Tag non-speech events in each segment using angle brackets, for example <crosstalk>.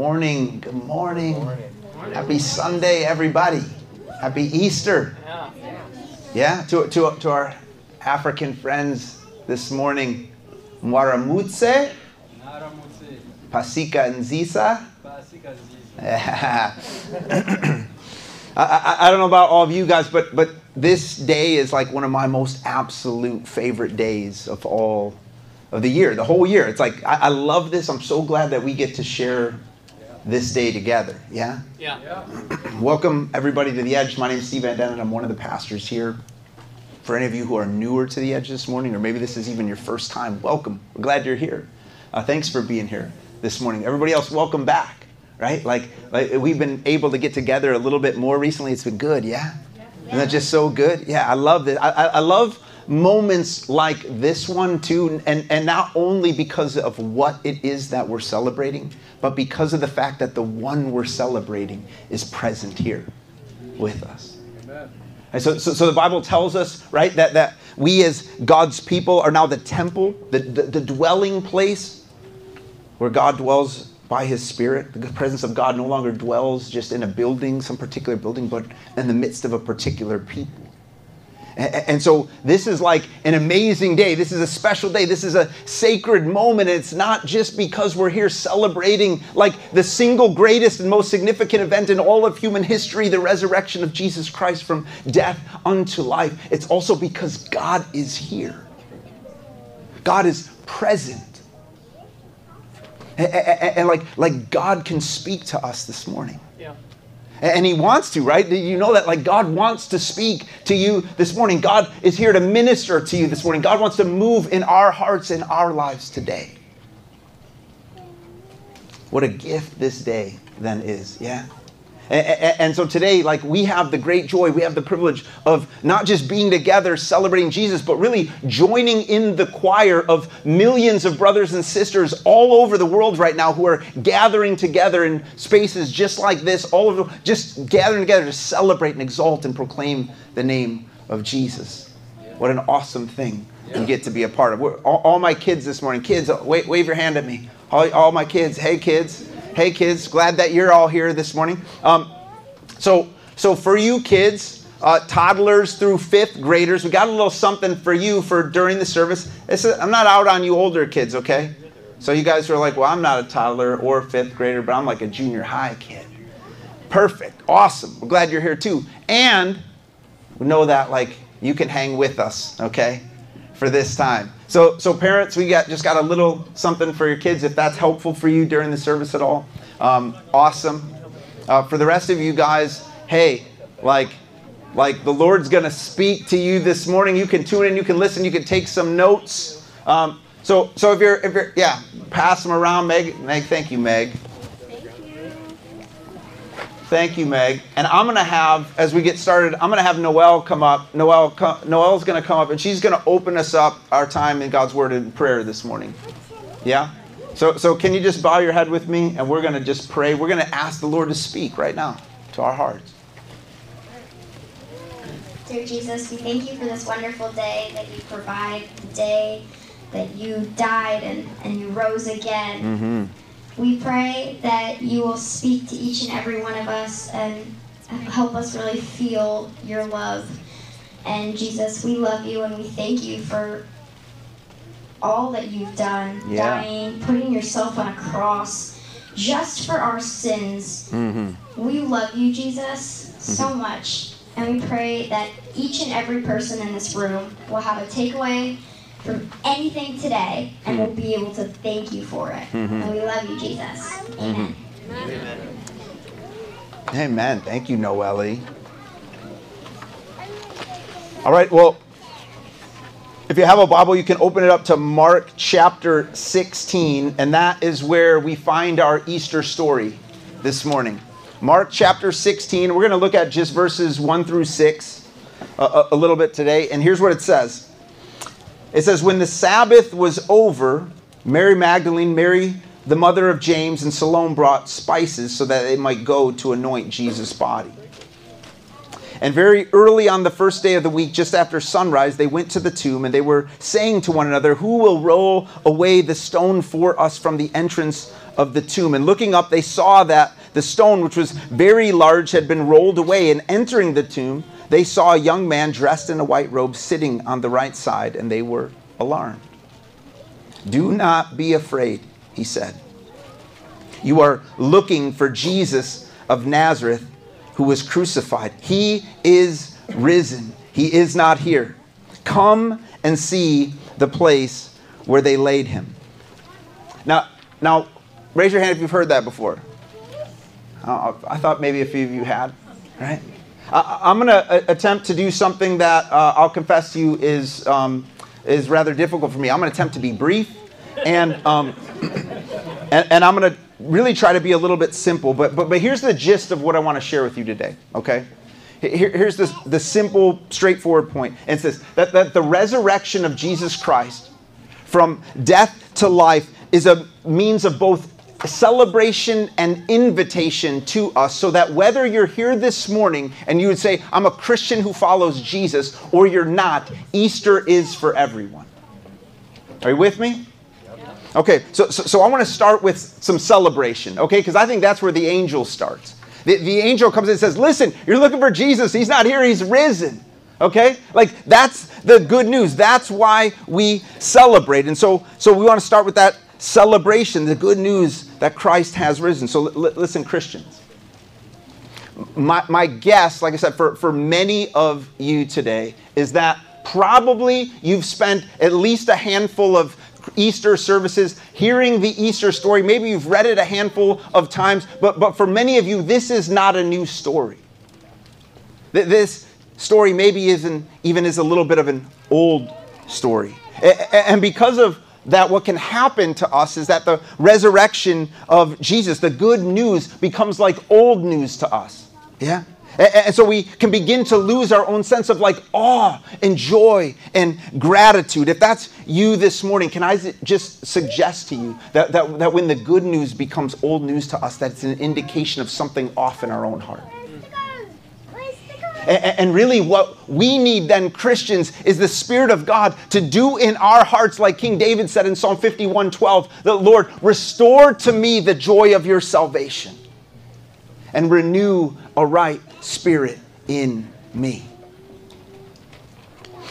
Amen. Good morning. Good morning. Happy Sunday, everybody. Happy Easter. Yeah, to, to, to our African friends this morning. Mwaramutse, Pasika Nzisa. <laughs> I, I, I don't know about all of you guys, but, but this day is like one of my most absolute favorite days of all of the year, the whole year. It's like, I, I love this. I'm so glad that we get to share this day together. Yeah? Yeah. Welcome, everybody, to The Edge. My name is Steve Van Den, and I'm one of the pastors here. For any of you who are newer to The Edge this morning, or maybe this is even your first time, welcome. We're glad you're here. Uh, thanks for being here this morning. Everybody else, welcome back, right? Like, like we've been able to get together a little bit more recently. It's been good, yeah? Isn't that just so good? Yeah, I love this. I, I, I love moments like this one too, and, and not only because of what it is that we're celebrating, but because of the fact that the one we're celebrating is present here with us. And so, so, so the Bible tells us, right, that, that we as God's people are now the temple, the, the, the dwelling place where God dwells by his spirit. The presence of God no longer dwells just in a building, some particular building, but in the midst of a particular people. And so this is like an amazing day. This is a special day. This is a sacred moment. It's not just because we're here celebrating like the single greatest and most significant event in all of human history, the resurrection of Jesus Christ from death unto life. It's also because God is here. God is present. And, like, like God can speak to us this morning. And he wants to, right? You know that like God wants to speak to you this morning. God is here to minister to you this morning. God wants to move in our hearts and our lives today. What a gift this day then is, yeah? And, so today, like we have the great joy, we have the privilege of not just being together celebrating Jesus, but really joining in the choir of millions of brothers and sisters all over the world right now who are gathering together in spaces just like this, all over, just gathering together to celebrate and exalt and proclaim the name of Jesus. What an awesome thing you get to be a part of. All, all my kids this morning, kids, wave, wave your hand at me. All, all my kids, hey kids. Hey, kids, glad that you're all here this morning. Um, so, so for you kids, uh, toddlers through fifth graders, we got a little something for you for during the service. I'm not out on you older kids, okay? So you guys are like, well, I'm not a toddler or a fifth grader, but I'm like a junior high kid. Perfect, awesome. We're glad you're here too, and we know that like you can hang with us, okay, for this time. So, so parents, we got just got a little something for your kids if that's helpful for you during the service at all. Um, awesome. Uh, for the rest of you guys, hey, like, like the Lord's gonna speak to you this morning. You can tune in, you can listen, you can take some notes. Um, so, so if you're, if you're, yeah, pass them around, Meg. Meg, thank you, Meg. Thank you, Meg. And I'm going to have, as we get started, I'm going to have Noelle come up. Noelle, Noelle's going to come up, and she's going to open us up our time in God's Word and prayer this morning. Yeah? So, so can you just bow your head with me, and we're going to just pray. We're going to ask the Lord to speak right now to our hearts. Dear Jesus, we thank you for this wonderful day that you provide, the day that you died and, and you rose again. Mm-hmm. We pray that you will speak to each and every one of us and help us really feel your love. And Jesus, we love you and we thank you for all that you've done, yeah. dying, putting yourself on a cross just for our sins. Mm-hmm. We love you, Jesus, so mm-hmm. much. And we pray that each and every person in this room will have a takeaway from anything today, and we'll be able to thank you for it. Mm-hmm. And we love you, Jesus. Mm-hmm. Amen. Amen. Amen. Thank you, Noelle. All right, well, if you have a Bible, you can open it up to Mark chapter 16, and that is where we find our Easter story this morning. Mark chapter 16, we're going to look at just verses 1 through 6 a, a little bit today, and here's what it says. It says, When the Sabbath was over, Mary Magdalene, Mary, the mother of James, and Salome brought spices so that they might go to anoint Jesus' body. And very early on the first day of the week, just after sunrise, they went to the tomb and they were saying to one another, Who will roll away the stone for us from the entrance of the tomb? And looking up, they saw that the stone, which was very large, had been rolled away. And entering the tomb, they saw a young man dressed in a white robe sitting on the right side, and they were alarmed. Do not be afraid, he said. You are looking for Jesus of Nazareth who was crucified. He is risen. He is not here. Come and see the place where they laid him. Now, now, raise your hand if you've heard that before. I thought maybe a few of you had, right? I'm going to attempt to do something that uh, I'll confess to you is, um, is rather difficult for me. I'm going to attempt to be brief, and, um, <coughs> and, and I'm going to really try to be a little bit simple. But, but, but here's the gist of what I want to share with you today, okay? Here, here's this, the simple, straightforward point. It's this that, that the resurrection of Jesus Christ from death to life is a means of both celebration and invitation to us so that whether you're here this morning and you would say, I'm a Christian who follows Jesus, or you're not, Easter is for everyone. Are you with me? Okay, so, so, so I want to start with some celebration, okay? Because I think that's where the angel starts. The, the angel comes and says, Listen, you're looking for Jesus. He's not here, he's risen. Okay? Like that's the good news. That's why we celebrate. And so, so we want to start with that celebration, the good news that Christ has risen. So l- listen, Christians. My, my guess, like I said, for, for many of you today, is that probably you've spent at least a handful of Easter services, hearing the Easter story. Maybe you've read it a handful of times, but, but for many of you, this is not a new story. This story maybe isn't even is a little bit of an old story. And because of that what can happen to us is that the resurrection of Jesus, the good news, becomes like old news to us. Yeah? And so we can begin to lose our own sense of like awe and joy and gratitude. If that's you this morning, can I just suggest to you that, that, that when the good news becomes old news to us, that it's an indication of something off in our own heart? And really, what we need then, Christians, is the Spirit of God to do in our hearts, like King David said in Psalm 51 12, the Lord, restore to me the joy of your salvation and renew a right spirit in me.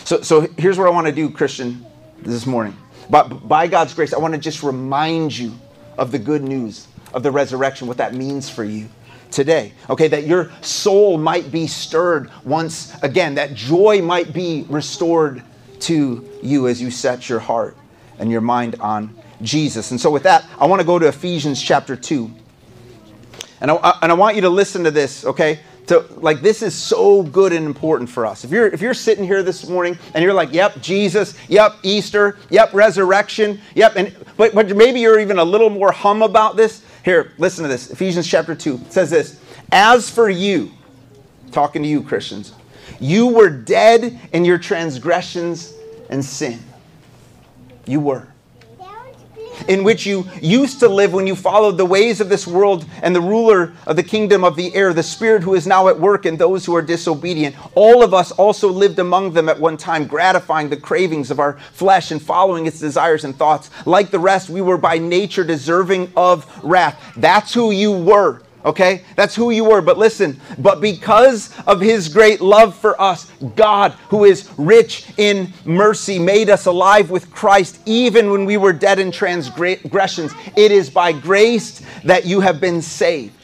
So, so here's what I want to do, Christian, this morning. But by God's grace, I want to just remind you of the good news of the resurrection, what that means for you today. Okay, that your soul might be stirred once again, that joy might be restored to you as you set your heart and your mind on Jesus. And so, with that, I want to go to Ephesians chapter 2. And I, and I want you to listen to this, okay? To, like this is so good and important for us. If you're if you're sitting here this morning and you're like, "Yep, Jesus, yep, Easter, yep, resurrection, yep," and but but maybe you're even a little more hum about this, here, listen to this. Ephesians chapter 2 says this As for you, talking to you, Christians, you were dead in your transgressions and sin. You were. In which you used to live when you followed the ways of this world and the ruler of the kingdom of the air, the spirit who is now at work in those who are disobedient. All of us also lived among them at one time, gratifying the cravings of our flesh and following its desires and thoughts. Like the rest, we were by nature deserving of wrath. That's who you were. Okay? That's who you were. But listen, but because of his great love for us, God, who is rich in mercy, made us alive with Christ even when we were dead in transgressions. It is by grace that you have been saved.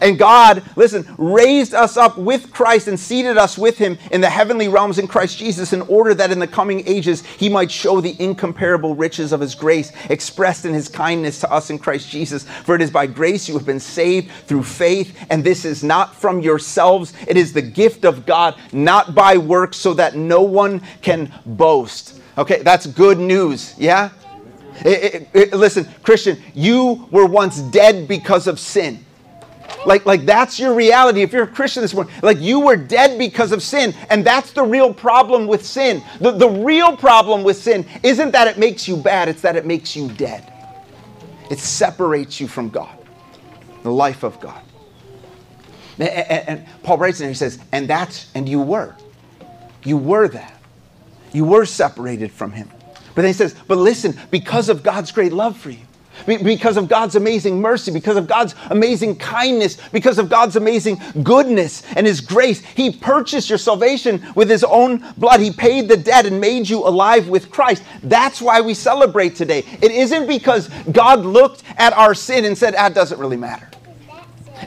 And God, listen, raised us up with Christ and seated us with him in the heavenly realms in Christ Jesus in order that in the coming ages he might show the incomparable riches of his grace expressed in his kindness to us in Christ Jesus. For it is by grace you have been saved through faith, and this is not from yourselves, it is the gift of God, not by works, so that no one can boast. Okay, that's good news, yeah? It, it, it, listen, Christian, you were once dead because of sin. Like, like that's your reality. If you're a Christian this morning, like you were dead because of sin, and that's the real problem with sin. The, the real problem with sin isn't that it makes you bad, it's that it makes you dead. It separates you from God, the life of God. And, and, and Paul writes in there, he says, and that's, and you were. You were that. You were separated from him. But then he says, but listen, because of God's great love for you, because of God's amazing mercy, because of God's amazing kindness, because of God's amazing goodness and His grace. He purchased your salvation with His own blood. He paid the debt and made you alive with Christ. That's why we celebrate today. It isn't because God looked at our sin and said, ah, it doesn't really matter.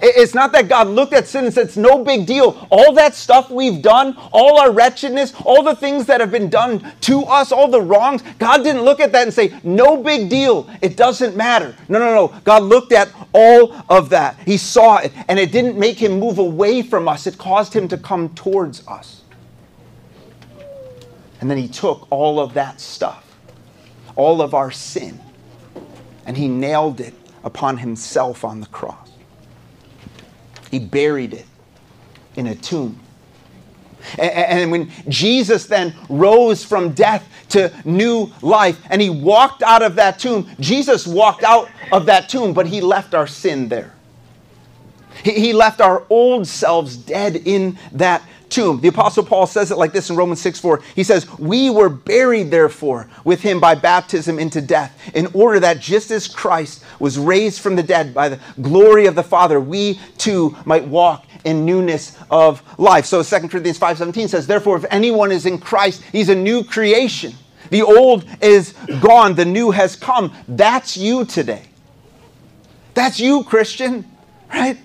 It's not that God looked at sin and said, it's no big deal. All that stuff we've done, all our wretchedness, all the things that have been done to us, all the wrongs, God didn't look at that and say, no big deal. It doesn't matter. No, no, no. God looked at all of that. He saw it, and it didn't make him move away from us, it caused him to come towards us. And then he took all of that stuff, all of our sin, and he nailed it upon himself on the cross. He buried it in a tomb. And when Jesus then rose from death to new life and he walked out of that tomb, Jesus walked out of that tomb, but he left our sin there. He left our old selves dead in that tomb. The Apostle Paul says it like this in Romans 6 4. He says, We were buried, therefore, with him by baptism into death, in order that just as Christ was raised from the dead by the glory of the Father, we too might walk in newness of life. So 2 Corinthians 5:17 says, Therefore, if anyone is in Christ, he's a new creation. The old is gone, the new has come. That's you today. That's you, Christian, right?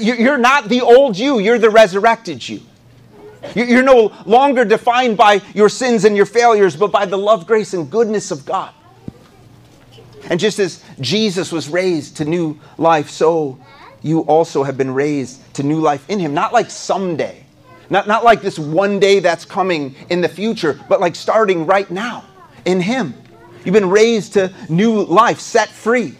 You're not the old you, you're the resurrected you. You're no longer defined by your sins and your failures, but by the love, grace, and goodness of God. And just as Jesus was raised to new life, so you also have been raised to new life in Him. Not like someday, not, not like this one day that's coming in the future, but like starting right now in Him. You've been raised to new life, set free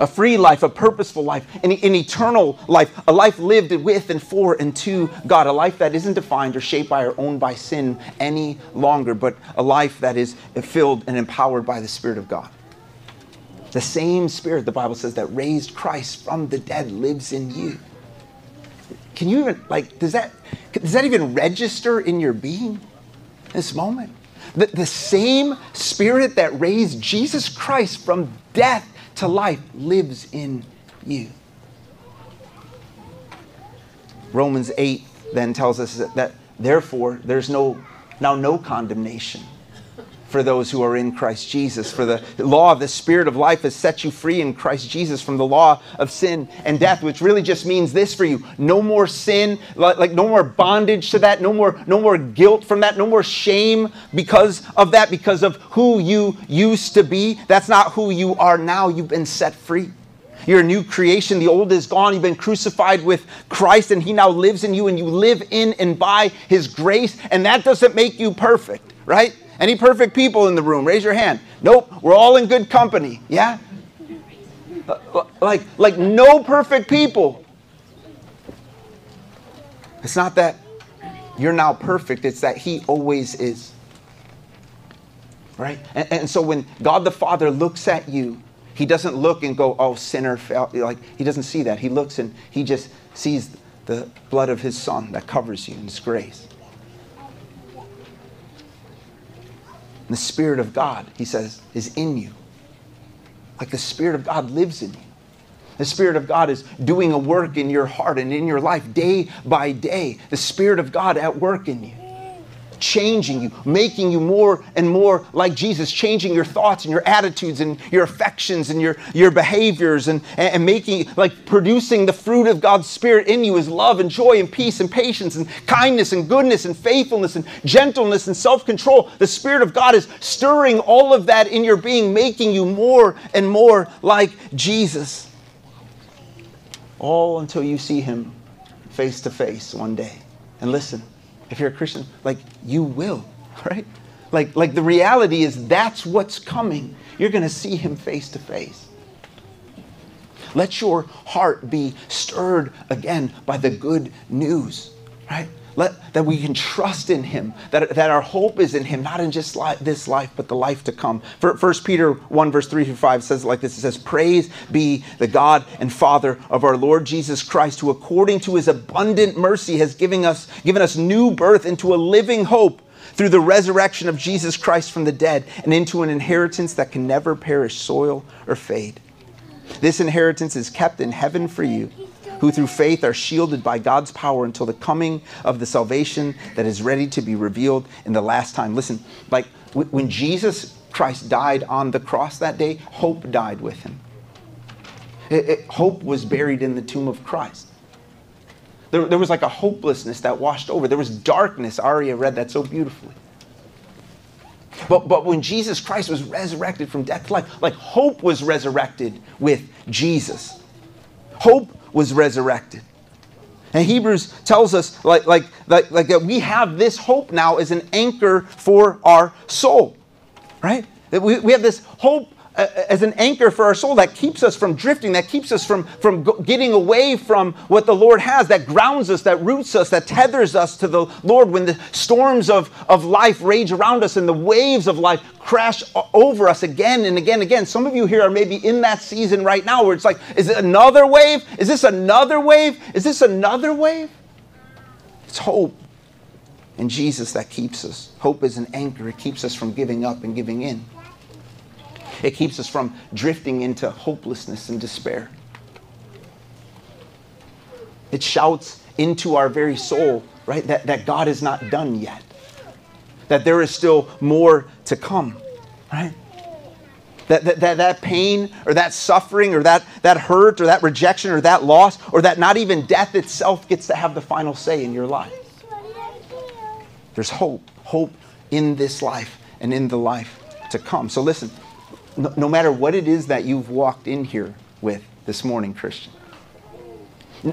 a free life, a purposeful life, an, an, eternal life, a life lived with and for and to God, a life that isn't defined or shaped by or owned by sin any longer, but a life that is filled and empowered by the Spirit of God. The same Spirit, the Bible says, that raised Christ from the dead lives in you. Can you even, like, does that, does that even register in your being this moment? The, the same Spirit that raised Jesus Christ from death to life lives in you. Romans 8 then tells us that, that therefore there's no now no condemnation for those who are in Christ Jesus. For the law of the Spirit of life has set you free in Christ Jesus from the law of sin and death, which really just means this for you no more sin, like no more bondage to that, no more, no more guilt from that, no more shame because of that, because of who you used to be. That's not who you are now. You've been set free. You're a new creation. The old is gone. You've been crucified with Christ, and He now lives in you, and you live in and by His grace. And that doesn't make you perfect, right? Any perfect people in the room? Raise your hand. Nope, we're all in good company. Yeah? Uh, uh, like, like no perfect people. It's not that you're now perfect, it's that He always is. Right? And, and so when God the Father looks at you, He doesn't look and go, oh, sinner. Like, He doesn't see that. He looks and He just sees the blood of His Son that covers you in His grace. And the Spirit of God, he says, is in you. Like the Spirit of God lives in you. The Spirit of God is doing a work in your heart and in your life day by day. The Spirit of God at work in you changing you, making you more and more like Jesus, changing your thoughts and your attitudes and your affections and your, your behaviors and, and making, like producing the fruit of God's Spirit in you is love and joy and peace and patience and kindness and goodness and faithfulness and gentleness and self control. The Spirit of God is stirring all of that in your being, making you more and more like Jesus. All until you see Him face to face one day. And listen if you're a Christian, like you will, <laughs> right? Like, like the reality is that's what's coming. You're going to see him face to face. Let your heart be stirred again by the good news, right? Let, that we can trust in him, that, that our hope is in him, not in just li- this life, but the life to come. For, 1 Peter 1, verse 3 through 5 says it like this It says, Praise be the God and Father of our Lord Jesus Christ, who according to his abundant mercy has given us, given us new birth into a living hope through the resurrection of Jesus Christ from the dead and into an inheritance that can never perish, soil, or fade. This inheritance is kept in heaven for you who through faith are shielded by God's power until the coming of the salvation that is ready to be revealed in the last time. Listen, like when Jesus Christ died on the cross that day, hope died with him. It, it, hope was buried in the tomb of Christ. There, there was like a hopelessness that washed over. There was darkness. Aria read that so beautifully. But, but when Jesus Christ was resurrected from death to life, like hope was resurrected with Jesus. Hope was resurrected. And Hebrews tells us like, like, like, like that we have this hope now as an anchor for our soul, right? That we, we have this hope as an anchor for our soul that keeps us from drifting, that keeps us from, from getting away from what the Lord has, that grounds us, that roots us, that tethers us to the Lord when the storms of, of life rage around us and the waves of life crash over us again and again and again. Some of you here are maybe in that season right now where it's like, is it another wave? Is this another wave? Is this another wave? It's hope in Jesus that keeps us. Hope is an anchor, it keeps us from giving up and giving in. It keeps us from drifting into hopelessness and despair. It shouts into our very soul, right, that, that God is not done yet, that there is still more to come, right? That, that, that, that pain or that suffering or that, that hurt or that rejection or that loss or that not even death itself gets to have the final say in your life. There's hope, hope in this life and in the life to come. So listen, no, no matter what it is that you've walked in here with this morning, Christian.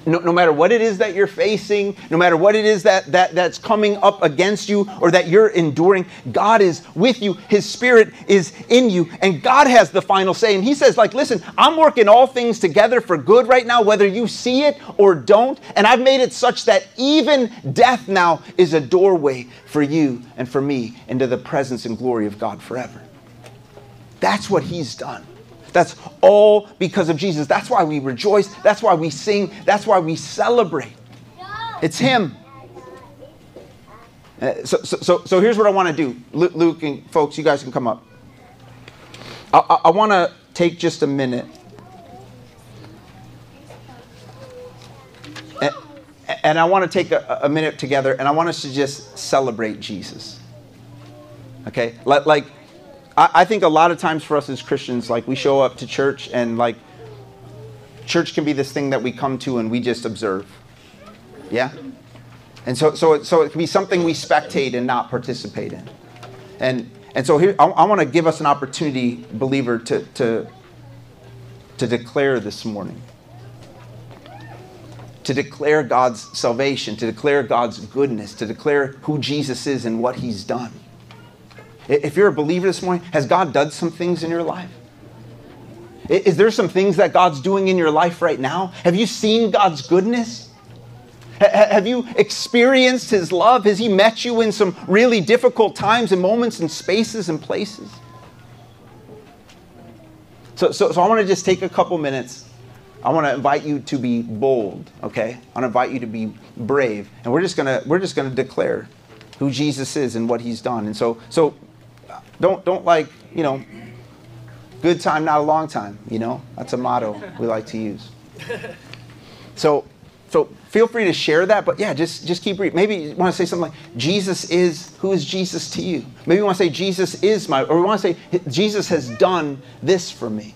No, no, matter what it is that you're facing, no matter what it is that, that, that's coming up against you or that you're enduring, God is with you. His Spirit is in you, and God has the final say. And He says, like, listen, I'm working all things together for good right now, whether you see it or don't. And I've made it such that even death now is a doorway for you and for me into the presence and glory of God forever. That's what he's done. That's all because of Jesus. That's why we rejoice. That's why we sing. That's why we celebrate. It's him. Uh, so, so, so, so here's what I want to do. Luke and folks, you guys can come up. I, I, want to take just a minute. And, and I want to take a, a minute together and I want us to just celebrate Jesus. Okay? Like I, I think a lot of times for us as Christians, like we show up to church and like church can be this thing that we come to and we just observe. Yeah? And so, so, it, so it can be something we spectate and not participate in. And, and so here, I, I want to give us an opportunity, believer, to, to, to declare this morning. To declare God's salvation, to declare God's goodness, to declare who Jesus is and what he's done. If you're a believer this morning, has God done some things in your life? Is there some things that God's doing in your life right now? Have you seen God's goodness? Have you experienced His love? Has He met you in some really difficult times and moments and spaces and places? So, so, so I want to just take a couple minutes. I want to invite you to be bold, okay? I want to invite you to be brave. And we're just going to we're just going to declare who Jesus is and what he's done. And so so don't don't like you know good time not a long time you know? That's a motto we like to use. <laughs> So so feel free to share that but yeah just just keep reading. Maybe you want to say something like jesus is who is jesus to you? Maybe you want to say jesus is my or we want to say jesus has done this for me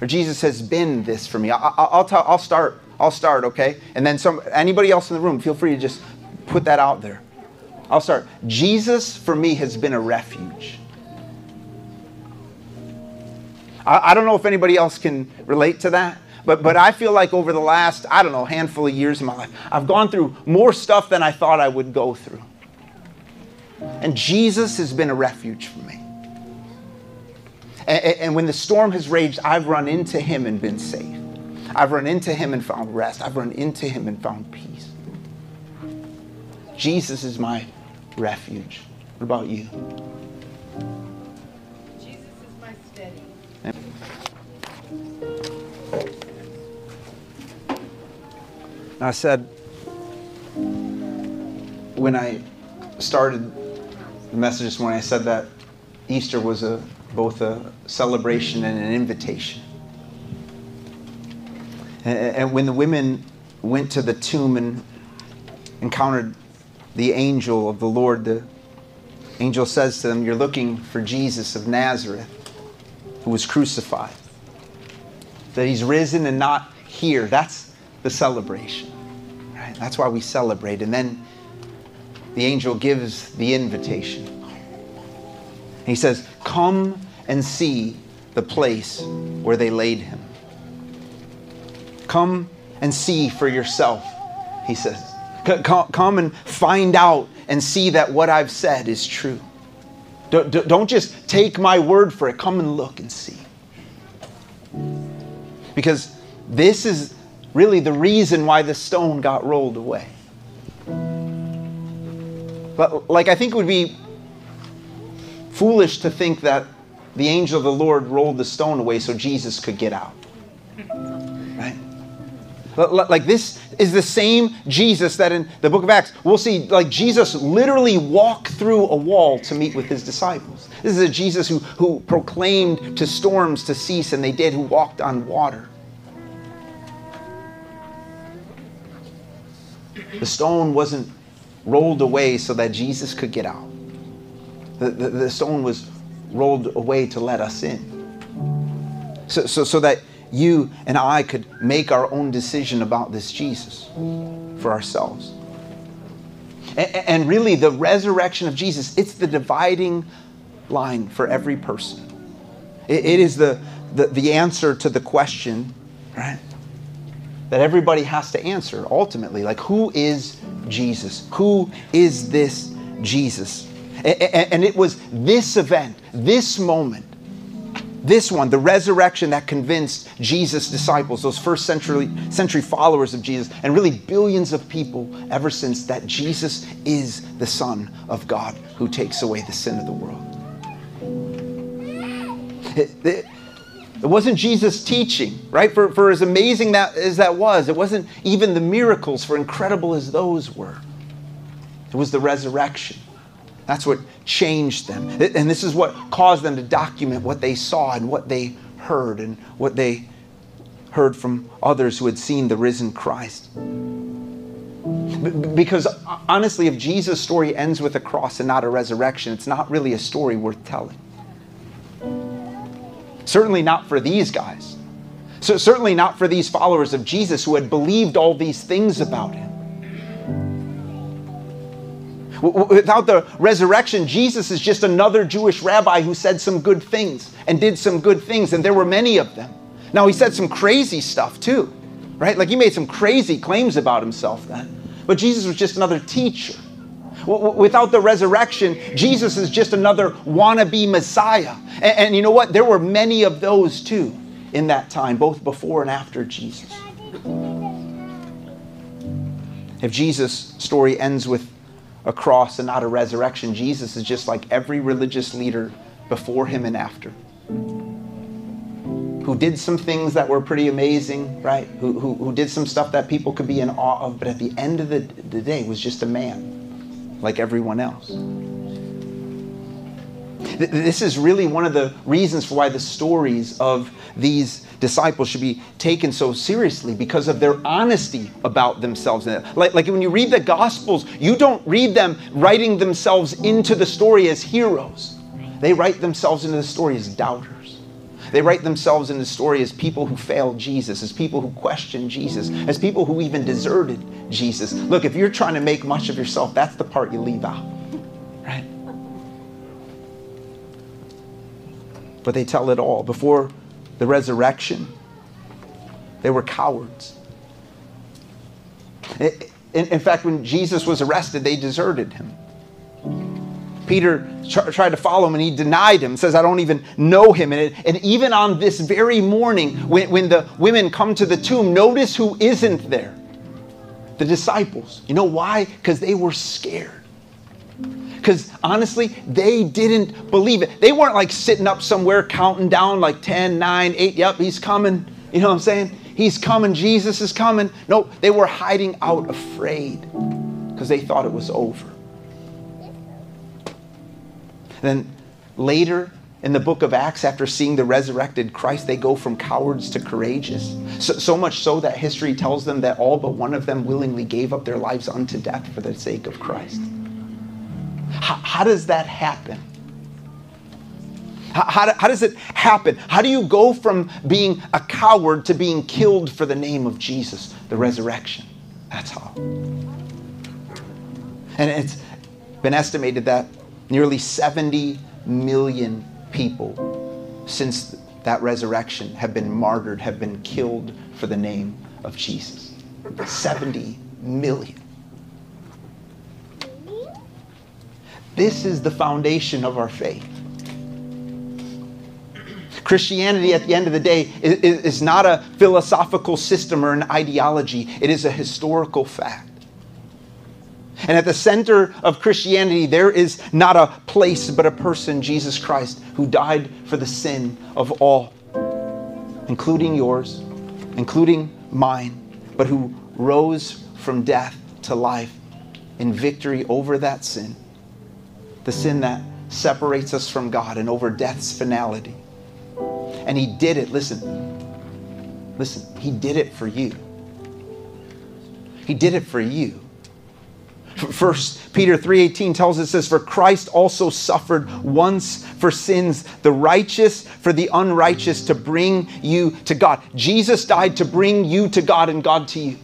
or jesus has been this for me. I, I, will tell i'll start i'll start okay? And then some anybody else in the room feel free to just put that out there I'll start. Jesus, for me, has been a refuge. I, I don't know if anybody else can relate to that. But, but I feel like over the last, I don't know, handful of years in my life, I've gone through more stuff than I thought I would go through. And Jesus has been a refuge for me. And, and, when the storm has raged, I've run into him and been safe. I've run into him and found rest. I've run into him and found peace. Jesus is my refuge. What about you? Jesus is my steady. I said, when I started the message this morning, I said that Easter was a, both a celebration and an invitation. And, and when the women went to the tomb and encountered the angel of the Lord, the angel says to them, You're looking for Jesus of Nazareth, who was crucified. That he's risen and not here. That's the celebration. Right? That's why we celebrate. And then the angel gives the invitation. He says, Come and see the place where they laid him. Come and see for yourself, he says. Come and find out and see that what I've said is true. Don't just take my word for it. Come and look and see. Because this is really the reason why the stone got rolled away. But, like, I think it would be foolish to think that the angel of the Lord rolled the stone away so Jesus could get out. <laughs> Like, this is the same Jesus that in the book of Acts, we'll see, like, Jesus literally walked through a wall to meet with his disciples. This is a Jesus who, who proclaimed to storms to cease, and they did, who walked on water. The stone wasn't rolled away so that Jesus could get out. The, the, the, stone was rolled away to let us in. So, so, so that you and I could make our own decision about this Jesus for ourselves. And, really, the resurrection of Jesus, it's the dividing line for every person. it, it is the, the, the answer to the question, right? that everybody has to answer ultimately. Like, who is Jesus? Who is this Jesus? And it was this event, this moment, this one, the resurrection that convinced Jesus' disciples, those first century, century followers of Jesus, and really billions of people ever since, that Jesus is the Son of God who takes away the sin of the world. It, it, it wasn't Jesus' teaching, right? For, for as amazing that, as that was, it wasn't even the miracles, for incredible as those were. It was the resurrection. That's what changed them. And this is what caused them to document what they saw and what they heard and what they heard from others who had seen the risen Christ. Because uh, honestly, if Jesus' story ends with a cross and not a resurrection, it's not really a story worth telling. Certainly not for these guys. So certainly not for these followers of Jesus who had believed all these things about him. Without the resurrection, Jesus is just another Jewish rabbi who said some good things and did some good things, and there were many of them. Now, he said some crazy stuff too, right? Like he made some crazy claims about himself then. But Jesus was just another teacher. Without the resurrection, Jesus is just another wannabe Messiah. And, and, you know what? There were many of those too in that time, both before and after Jesus. If Jesus' story ends with a cross and not a resurrection, Jesus is just like every religious leader before him and after. Who did some things that were pretty amazing, right? Who, who, who did some stuff that people could be in awe of, but at the end of the, the day was just a man like everyone else. This is really one of the reasons for why the stories of these disciples should be taken so seriously because of their honesty about themselves. Like, like when you read the Gospels, you don't read them writing themselves into the story as heroes, they write themselves into the story as doubters. They write themselves in the story as people who failed Jesus, as people who questioned Jesus, as people who even deserted Jesus. Look, if you're trying to make much of yourself, that's the part you leave out, But they tell it all. Before the resurrection, they were cowards. In, fact, when Jesus was arrested, they deserted him. Peter tried to follow him and he denied him, says, I don't even know him. And, it, and even on this very morning, when, when the women come to the tomb, notice who isn't there. the disciples. You know why? Because they were scared. Because honestly, they didn't believe it. They weren't like sitting up somewhere counting down like 10, 9, 8, yep, he's coming. You know what I'm saying? He's coming, Jesus is coming. No, they were hiding out afraid because they thought it was over. Then later in the book of Acts, after seeing the resurrected Christ, they go from cowards to courageous. So, so, much so that history tells them that all but one of them willingly gave up their lives unto death for the sake of Christ. How, how does that happen? How, how, how, does it happen? How do you go from being a coward to being killed for the name of Jesus, the resurrection? That's how. And it's been estimated that nearly 70 million people since that resurrection have been martyred, have been killed for the name of Jesus. 70 million. This is the foundation of our faith. Christianity, at the end of the day, is, not a philosophical system or an ideology, it is a historical fact. And at the center of Christianity, there is not a place, but a person, Jesus Christ, who died for the sin of all, including yours, including mine, but who rose from death to life in victory over that sin, the sin that separates us from God and over death's finality. And He did it, listen, listen, He did it for you. He did it for you. First Peter 3:18 tells us this for Christ also suffered once for sins the righteous for the unrighteous to bring you to God. Jesus died to bring you to God and God to you.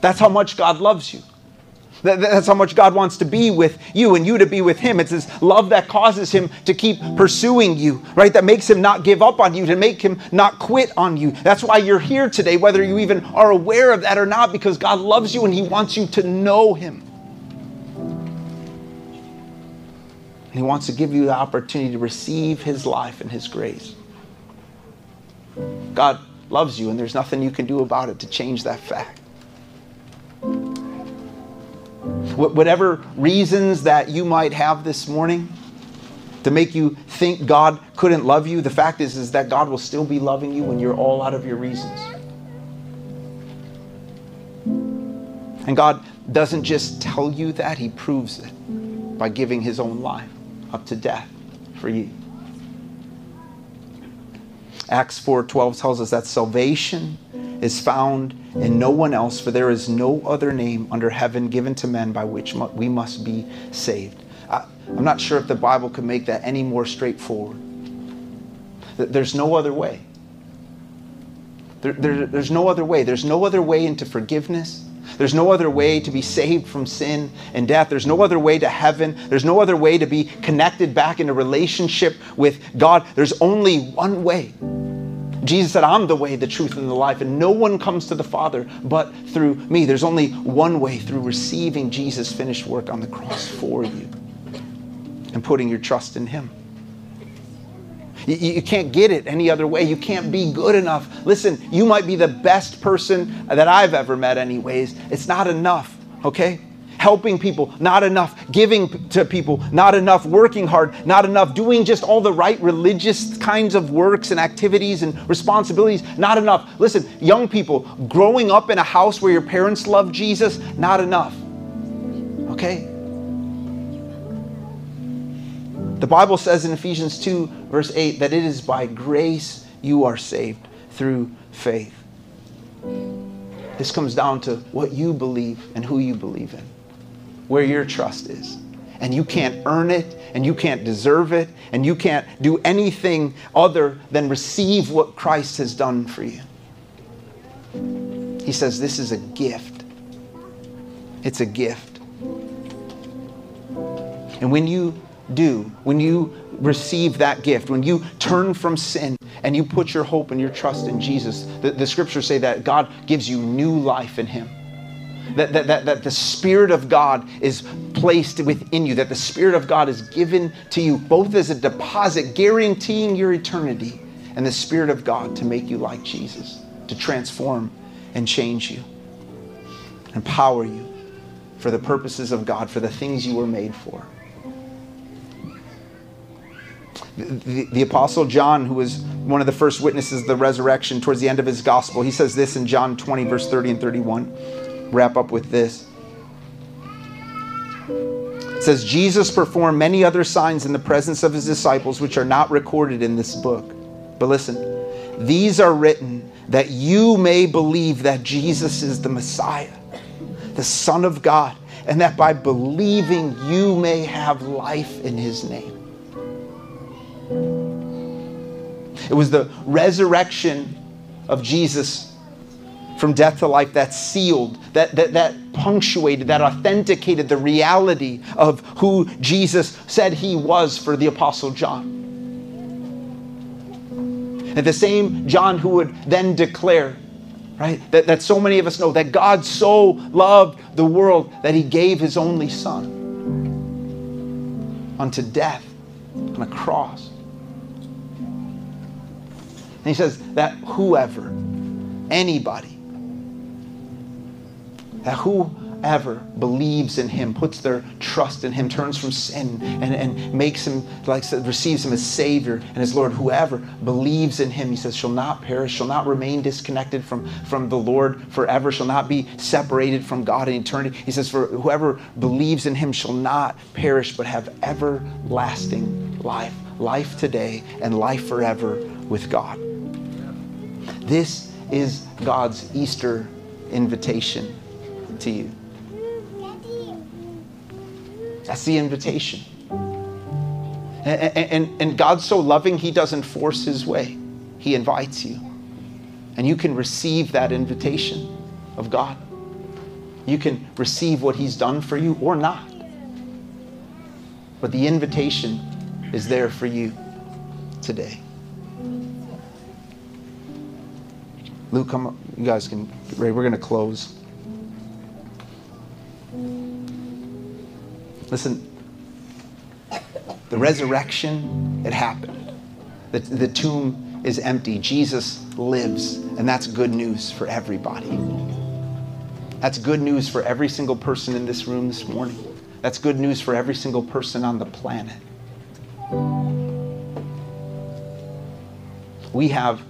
That's how much God loves you. That's how much God wants to be with you and you to be with Him. It's His love that causes Him to keep pursuing you, right? That makes Him not give up on you, to make Him not quit on you. That's why you're here today, whether you even are aware of that or not, because God loves you and He wants you to know Him. And He wants to give you the opportunity to receive His life and His grace. God loves you, and there's nothing you can do about it to change that fact whatever reasons that you might have this morning to make you think God couldn't love you, the fact is, is that God will still be loving you when you're all out of your reasons. And God doesn't just tell you that, He proves it by giving His own life up to death for you. Acts 4:12 tells us that salvation is found in no one else, for there is no other name under heaven given to men by which we must be saved. I, am not sure if the Bible could make that any more straightforward. There's no other way. There, there, there's no other way. There's no other way into forgiveness. There's no other way to be saved from sin and death. There's no other way to heaven. There's no other way to be connected back in a relationship with God. There's only one way. Jesus said, I'm the way, the truth, and the life, and no one comes to the Father but through me. There's only one way through receiving Jesus' finished work on the cross for you and putting your trust in Him. You, you, can't get it any other way. You can't be good enough. Listen, you might be the best person that I've ever met, anyways. It's not enough, okay? helping people, not enough, giving to people, not enough, working hard, not enough, doing just all the right religious kinds of works and activities and responsibilities, not enough. Listen, young people, growing up in a house where your parents love Jesus, not enough. Okay? The Bible says in Ephesians 2, verse 8, that it is by grace you are saved through faith. This comes down to what you believe and who you believe in where your trust is. And you can't earn it, and you can't deserve it, and you can't do anything other than receive what Christ has done for you. He says this is a gift. It's a gift. And when you do, when you receive that gift, when you turn from sin and you put your hope and your trust in Jesus, the, the scriptures say that God gives you new life in Him that, that, that, that the Spirit of God is placed within you, that the Spirit of God is given to you both as a deposit guaranteeing your eternity and the Spirit of God to make you like Jesus, to transform and change you. empower you for the purposes of God, for the things you were made for. The, the, Apostle John, who was one of the first witnesses of the resurrection towards the end of his gospel, he says this in John 20, verse 30 and 31. Wrap up with this. It says, Jesus performed many other signs in the presence of his disciples, which are not recorded in this book. But listen, these are written that you may believe that Jesus is the Messiah, the Son of God, and that by believing you may have life in his name. It was the resurrection of Jesus from death to life that sealed, that, that, that punctuated, that authenticated the reality of who Jesus said he was for the Apostle John. And the same John who would then declare, right, that, that so many of us know that God so loved the world that he gave his only son unto death on a cross. And he says that whoever, anybody, that whoever believes in him, puts their trust in him, turns from sin and, and makes him, like receives him as Savior and as Lord, whoever believes in him, he says, shall not perish, shall not remain disconnected from, from the Lord forever, shall not be separated from God in eternity. He says, for whoever believes in him shall not perish, but have everlasting life. Life today and life forever with God. This is God's Easter invitation to you. That's the invitation. And, and, and, God's so loving, He doesn't force His way, He invites you. And you can receive that invitation of God. You can receive what He's done for you or not. But the invitation is there for you today. Luke, come. Up. You guys can get ready. We're going to close. Listen, the resurrection, it happened. The, the tomb is empty. Jesus lives, and that's good news for everybody. That's good news for every single person in this room this morning. That's good news for every single person on the planet. We have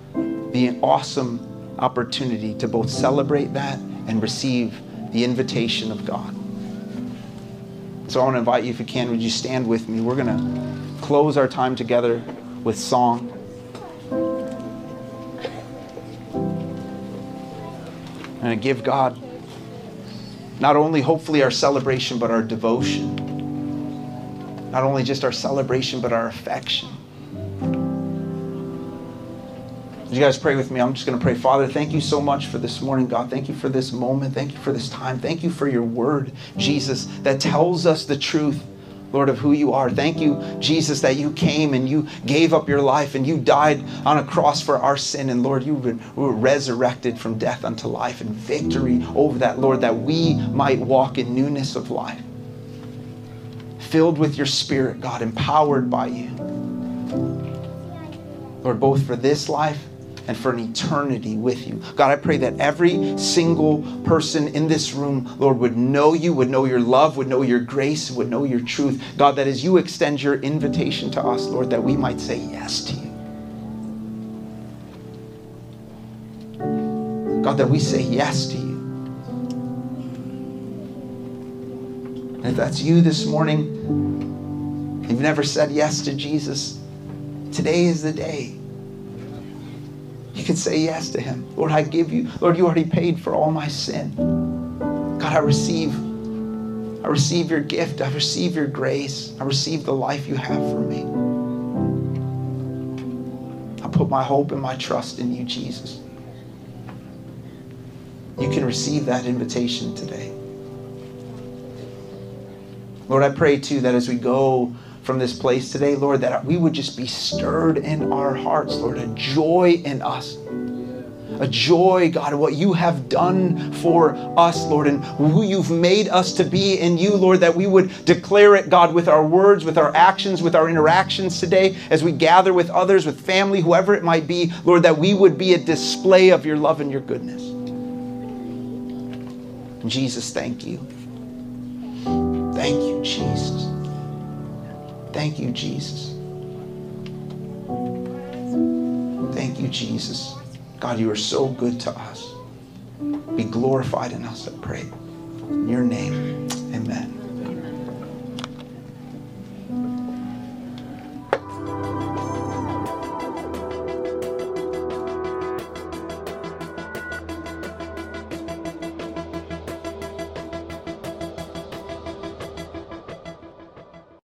the awesome opportunity to both celebrate that and receive the invitation of God. So I want to invite you, if you can, would you stand with me? We're going to close our time together with song. And give God not only hopefully our celebration, but our devotion. Not only just our celebration, but our affection. Would you guys pray with me? I'm just going to pray. Father, thank you so much for this morning, God. Thank you for this moment. Thank you for this time. Thank you for your word, Jesus, that tells us the truth. Lord, of who you are. Thank you, Jesus, that you came and you gave up your life and you died on a cross for our sin. And Lord, you were resurrected from death unto life and victory over that, Lord, that we might walk in newness of life. Filled with your spirit, God, empowered by you. Lord, both for this life and for an eternity with you. God, I pray that every single person in this room, Lord, would know you, would know your love, would know your grace, would know your truth. God, that as you extend your invitation to us, Lord, that we might say yes to you. God, that we say yes to you. And if that's you this morning, you've never said yes to Jesus, today is the day. You can say yes to Him. Lord, I give you. Lord, you already paid for all my sin. God, I receive. I receive your gift. I receive your grace. I receive the life you have for me. I put my hope and my trust in you, Jesus. You can receive that invitation today. Lord, I pray too that as we go from this place today, Lord, that we would just be stirred in our hearts, Lord, a joy in us. A joy, God, what you have done for us, Lord, and who you've made us to be in you, Lord, that we would declare it, God, with our words, with our actions, with our interactions today, as we gather with others, with family, whoever it might be, Lord, that we would be a display of your love and your goodness. Jesus, thank you. Thank you, Jesus. Thank you, Jesus. Thank you, Jesus. God, you are so good to us. Be glorified in us, I pray. In your name.